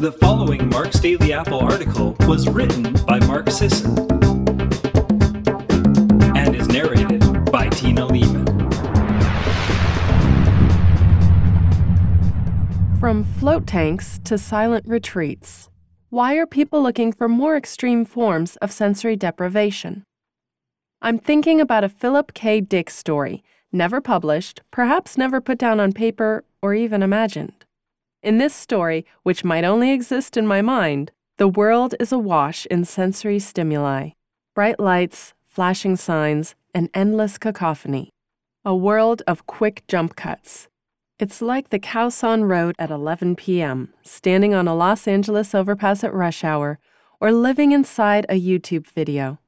The following Mark's Daily Apple article was written by Mark Sisson and is narrated by Tina Leaman. From float tanks to silent retreats, why are people looking for more extreme forms of sensory deprivation? I'm thinking about a Philip K. Dick story, never published, perhaps never put down on paper or even imagined. In this story, which might only exist in my mind, the world is awash in sensory stimuli bright lights, flashing signs, and endless cacophony. A world of quick jump cuts. It's like the Khaosan Road at 11 p.m., standing on a Los Angeles overpass at rush hour, or living inside a YouTube video.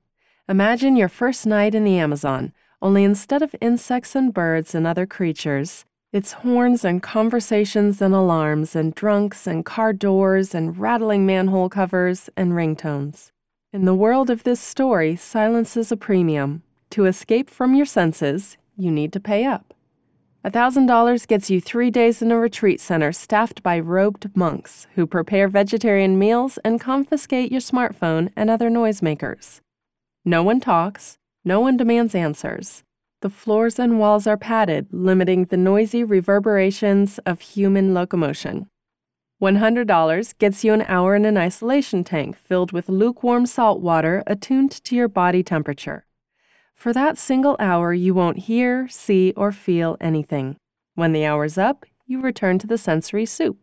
Imagine your first night in the Amazon, only instead of insects and birds and other creatures, it's horns and conversations and alarms and drunks and car doors and rattling manhole covers and ringtones. In the world of this story, silence is a premium. To escape from your senses, you need to pay up. $1,000 gets you three days in a retreat center staffed by robed monks who prepare vegetarian meals and confiscate your smartphone and other noisemakers. No one talks, no one demands answers. The floors and walls are padded, limiting the noisy reverberations of human locomotion. $100 gets you an hour in an isolation tank filled with lukewarm salt water attuned to your body temperature. For that single hour, you won't hear, see, or feel anything. When the hour's up, you return to the sensory soup.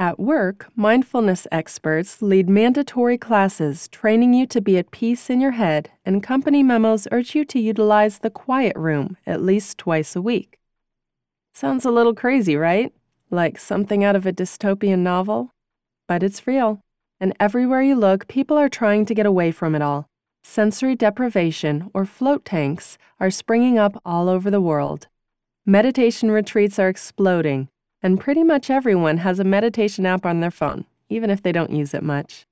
At work, mindfulness experts lead mandatory classes training you to be at peace in your head, and company memos urge you to utilize the quiet room at least twice a week. Sounds a little crazy, right? Like something out of a dystopian novel? But it's real. And everywhere you look, people are trying to get away from it all. Sensory deprivation, or float tanks, are springing up all over the world. Meditation retreats are exploding, and pretty much everyone has a meditation app on their phone, even if they don't use it much.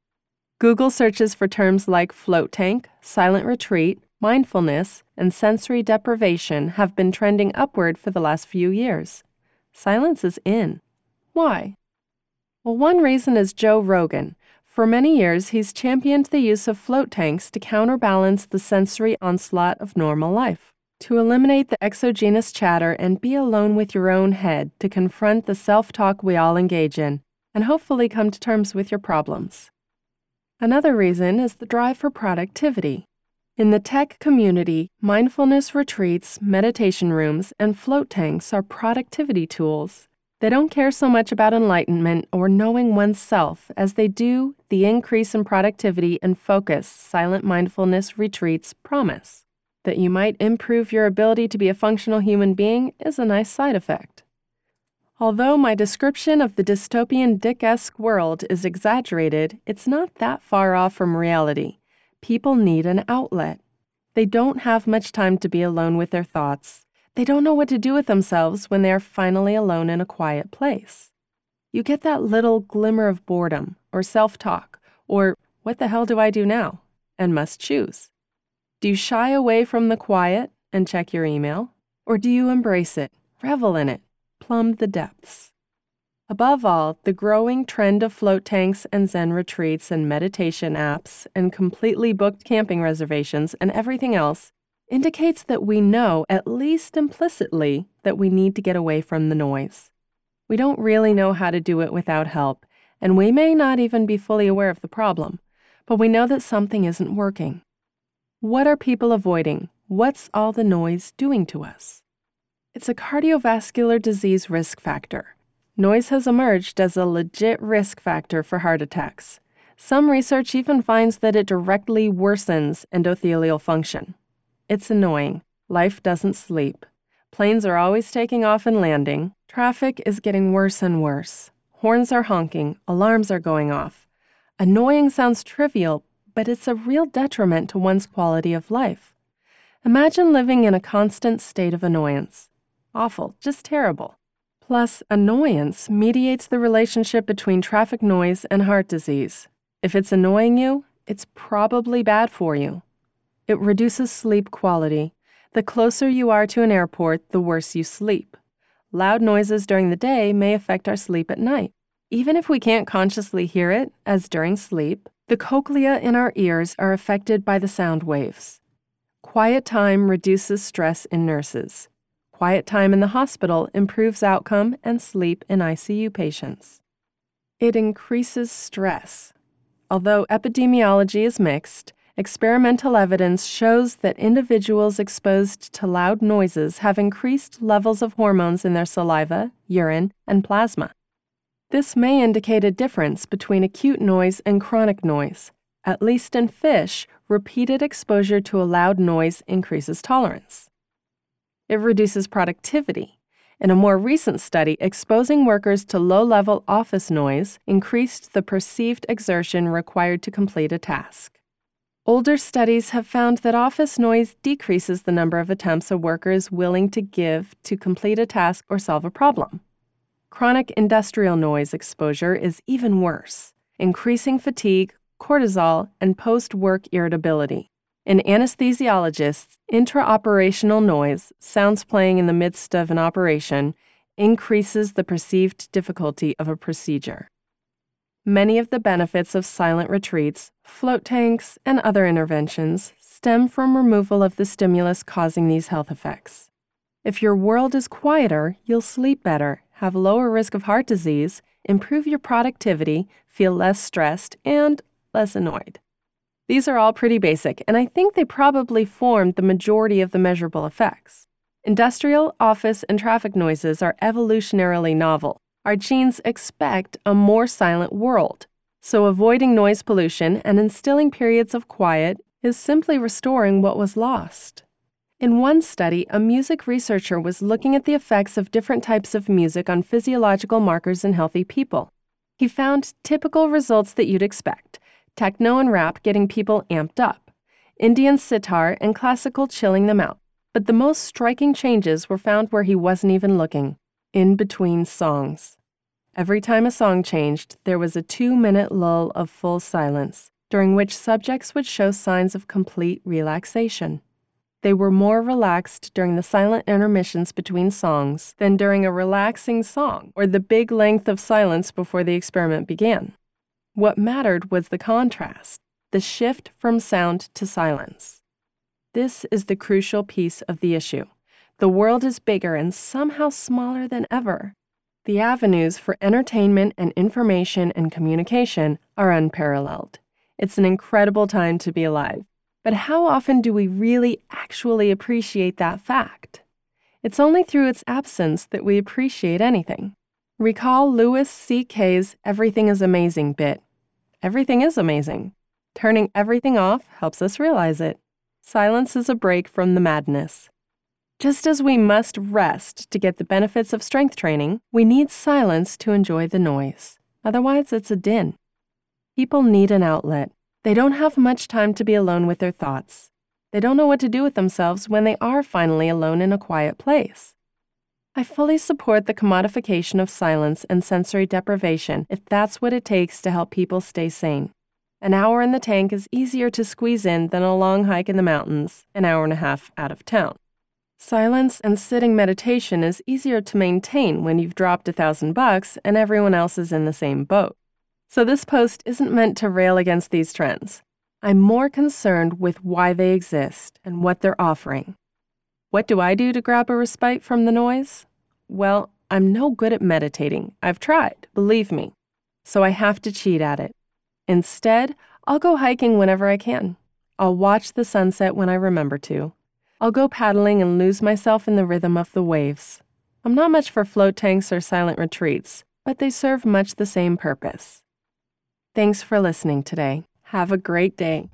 Google searches for terms like float tank, silent retreat, mindfulness, and sensory deprivation have been trending upward for the last few years. Silence is in. Why? Well, one reason is Joe Rogan. For many years, he's championed the use of float tanks to counterbalance the sensory onslaught of normal life to eliminate the exogenous chatter and be alone with your own head to confront the self talk we all engage in, and hopefully come to terms with your problems. Another reason is the drive for productivity. In the tech community, mindfulness retreats, meditation rooms, and float tanks are productivity tools. They don't care so much about enlightenment or knowing oneself as they do the increase in productivity and focus silent mindfulness retreats promise that you might improve your ability to be a functional human being is a nice side effect. Although my description of the dystopian Dick esque world is exaggerated, it's not that far off from reality. People need an outlet. They don't have much time to be alone with their thoughts. They don't know what to do with themselves when they are finally alone in a quiet place. You get that little glimmer of boredom, or self talk, or what the hell do I do now? and must choose. Do you shy away from the quiet and check your email? Or do you embrace it, revel in it, plumb the depths? Above all, the growing trend of float tanks and Zen retreats and meditation apps and completely booked camping reservations and everything else indicates that we know, at least implicitly, that we need to get away from the noise. We don't really know how to do it without help, and we may not even be fully aware of the problem, but we know that something isn't working. What are people avoiding? What's all the noise doing to us? It's a cardiovascular disease risk factor. Noise has emerged as a legit risk factor for heart attacks. Some research even finds that it directly worsens endothelial function. It's annoying. Life doesn't sleep. Planes are always taking off and landing. Traffic is getting worse and worse. Horns are honking. Alarms are going off. Annoying sounds trivial, but it's a real detriment to one's quality of life. Imagine living in a constant state of annoyance. Awful, just terrible. Plus, annoyance mediates the relationship between traffic noise and heart disease. If it's annoying you, it's probably bad for you. It reduces sleep quality. The closer you are to an airport, the worse you sleep. Loud noises during the day may affect our sleep at night. Even if we can't consciously hear it, as during sleep, the cochlea in our ears are affected by the sound waves. Quiet time reduces stress in nurses. Quiet time in the hospital improves outcome and sleep in ICU patients. It increases stress. Although epidemiology is mixed, experimental evidence shows that individuals exposed to loud noises have increased levels of hormones in their saliva, urine, and plasma. This may indicate a difference between acute noise and chronic noise. At least in fish, repeated exposure to a loud noise increases tolerance. It reduces productivity. In a more recent study, exposing workers to low level office noise increased the perceived exertion required to complete a task. Older studies have found that office noise decreases the number of attempts a worker is willing to give to complete a task or solve a problem. Chronic industrial noise exposure is even worse, increasing fatigue, cortisol, and post work irritability. In anesthesiologists, intraoperational noise, sounds playing in the midst of an operation, increases the perceived difficulty of a procedure. Many of the benefits of silent retreats, float tanks, and other interventions stem from removal of the stimulus causing these health effects. If your world is quieter, you'll sleep better, have lower risk of heart disease, improve your productivity, feel less stressed, and less annoyed. These are all pretty basic, and I think they probably formed the majority of the measurable effects. Industrial, office, and traffic noises are evolutionarily novel. Our genes expect a more silent world, so avoiding noise pollution and instilling periods of quiet is simply restoring what was lost. In one study, a music researcher was looking at the effects of different types of music on physiological markers in healthy people. He found typical results that you'd expect techno and rap getting people amped up, Indian sitar and classical chilling them out. But the most striking changes were found where he wasn't even looking in between songs. Every time a song changed, there was a two minute lull of full silence, during which subjects would show signs of complete relaxation. They were more relaxed during the silent intermissions between songs than during a relaxing song or the big length of silence before the experiment began. What mattered was the contrast, the shift from sound to silence. This is the crucial piece of the issue. The world is bigger and somehow smaller than ever. The avenues for entertainment and information and communication are unparalleled. It's an incredible time to be alive. But how often do we really actually appreciate that fact? It's only through its absence that we appreciate anything. Recall Louis C.K.'s Everything is Amazing bit Everything is amazing. Turning everything off helps us realize it. Silence is a break from the madness. Just as we must rest to get the benefits of strength training, we need silence to enjoy the noise. Otherwise, it's a din. People need an outlet. They don't have much time to be alone with their thoughts. They don't know what to do with themselves when they are finally alone in a quiet place. I fully support the commodification of silence and sensory deprivation if that's what it takes to help people stay sane. An hour in the tank is easier to squeeze in than a long hike in the mountains, an hour and a half out of town. Silence and sitting meditation is easier to maintain when you've dropped a thousand bucks and everyone else is in the same boat. So, this post isn't meant to rail against these trends. I'm more concerned with why they exist and what they're offering. What do I do to grab a respite from the noise? Well, I'm no good at meditating. I've tried, believe me. So I have to cheat at it. Instead, I'll go hiking whenever I can. I'll watch the sunset when I remember to. I'll go paddling and lose myself in the rhythm of the waves. I'm not much for float tanks or silent retreats, but they serve much the same purpose. Thanks for listening today. Have a great day.